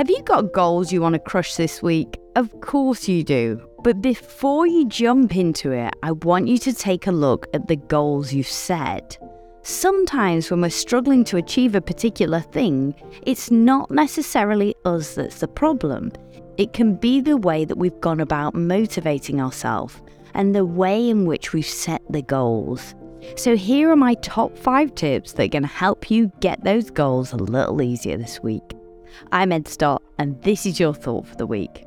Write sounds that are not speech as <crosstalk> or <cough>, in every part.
Have you got goals you want to crush this week? Of course you do. But before you jump into it, I want you to take a look at the goals you've set. Sometimes, when we're struggling to achieve a particular thing, it's not necessarily us that's the problem. It can be the way that we've gone about motivating ourselves and the way in which we've set the goals. So, here are my top five tips that are going to help you get those goals a little easier this week. I'm Ed Stott, and this is your thought for the week.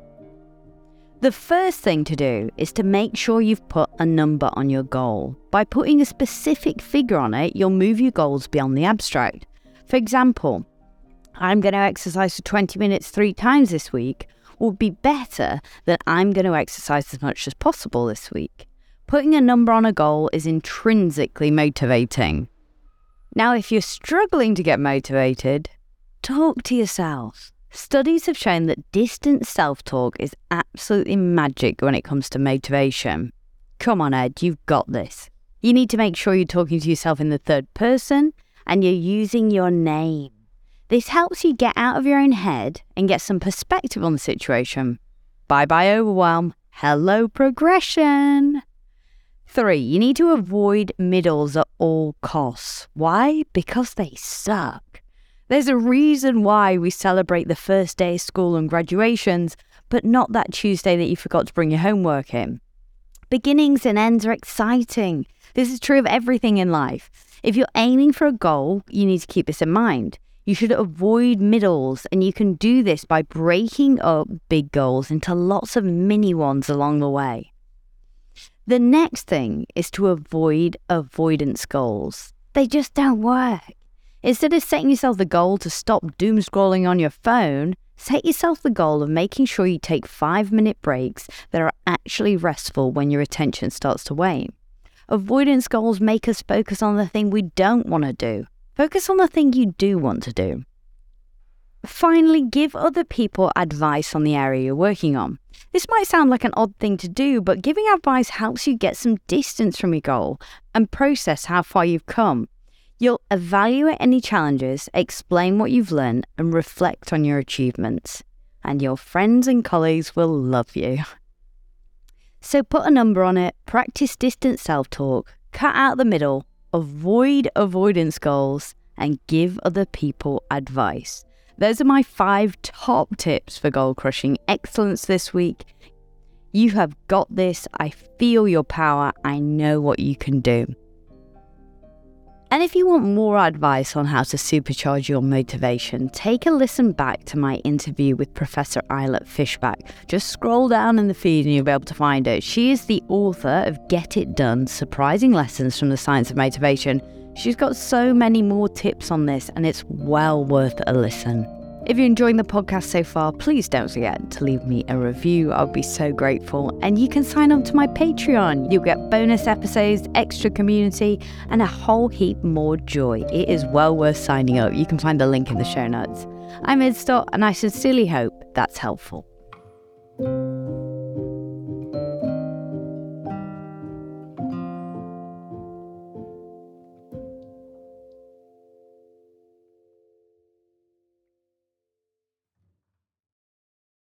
The first thing to do is to make sure you've put a number on your goal. By putting a specific figure on it, you'll move your goals beyond the abstract. For example, I'm going to exercise for 20 minutes three times this week would be better than I'm going to exercise as much as possible this week. Putting a number on a goal is intrinsically motivating. Now, if you're struggling to get motivated, Talk to yourself. Studies have shown that distant self talk is absolutely magic when it comes to motivation. Come on, Ed, you've got this. You need to make sure you're talking to yourself in the third person and you're using your name. This helps you get out of your own head and get some perspective on the situation. Bye bye overwhelm. Hello progression. Three, you need to avoid middles at all costs. Why? Because they suck. There's a reason why we celebrate the first day of school and graduations, but not that Tuesday that you forgot to bring your homework in. Beginnings and ends are exciting. This is true of everything in life. If you're aiming for a goal, you need to keep this in mind. You should avoid middles, and you can do this by breaking up big goals into lots of mini ones along the way. The next thing is to avoid avoidance goals. They just don't work. Instead of setting yourself the goal to stop doom scrolling on your phone, set yourself the goal of making sure you take five minute breaks that are actually restful when your attention starts to wane. Avoidance goals make us focus on the thing we don't want to do. Focus on the thing you do want to do. Finally, give other people advice on the area you're working on. This might sound like an odd thing to do, but giving advice helps you get some distance from your goal and process how far you've come. You'll evaluate any challenges, explain what you've learned, and reflect on your achievements. And your friends and colleagues will love you. <laughs> So put a number on it, practice distant self talk, cut out the middle, avoid avoidance goals, and give other people advice. Those are my five top tips for goal crushing excellence this week. You have got this. I feel your power. I know what you can do. And if you want more advice on how to supercharge your motivation, take a listen back to my interview with Professor Ayelet Fishbach. Just scroll down in the feed and you'll be able to find it. She is the author of Get It Done Surprising Lessons from the Science of Motivation. She's got so many more tips on this, and it's well worth a listen. If you're enjoying the podcast so far, please don't forget to leave me a review. I'll be so grateful. And you can sign up to my Patreon. You'll get bonus episodes, extra community, and a whole heap more joy. It is well worth signing up. You can find the link in the show notes. I'm Ed Stott, and I sincerely hope that's helpful.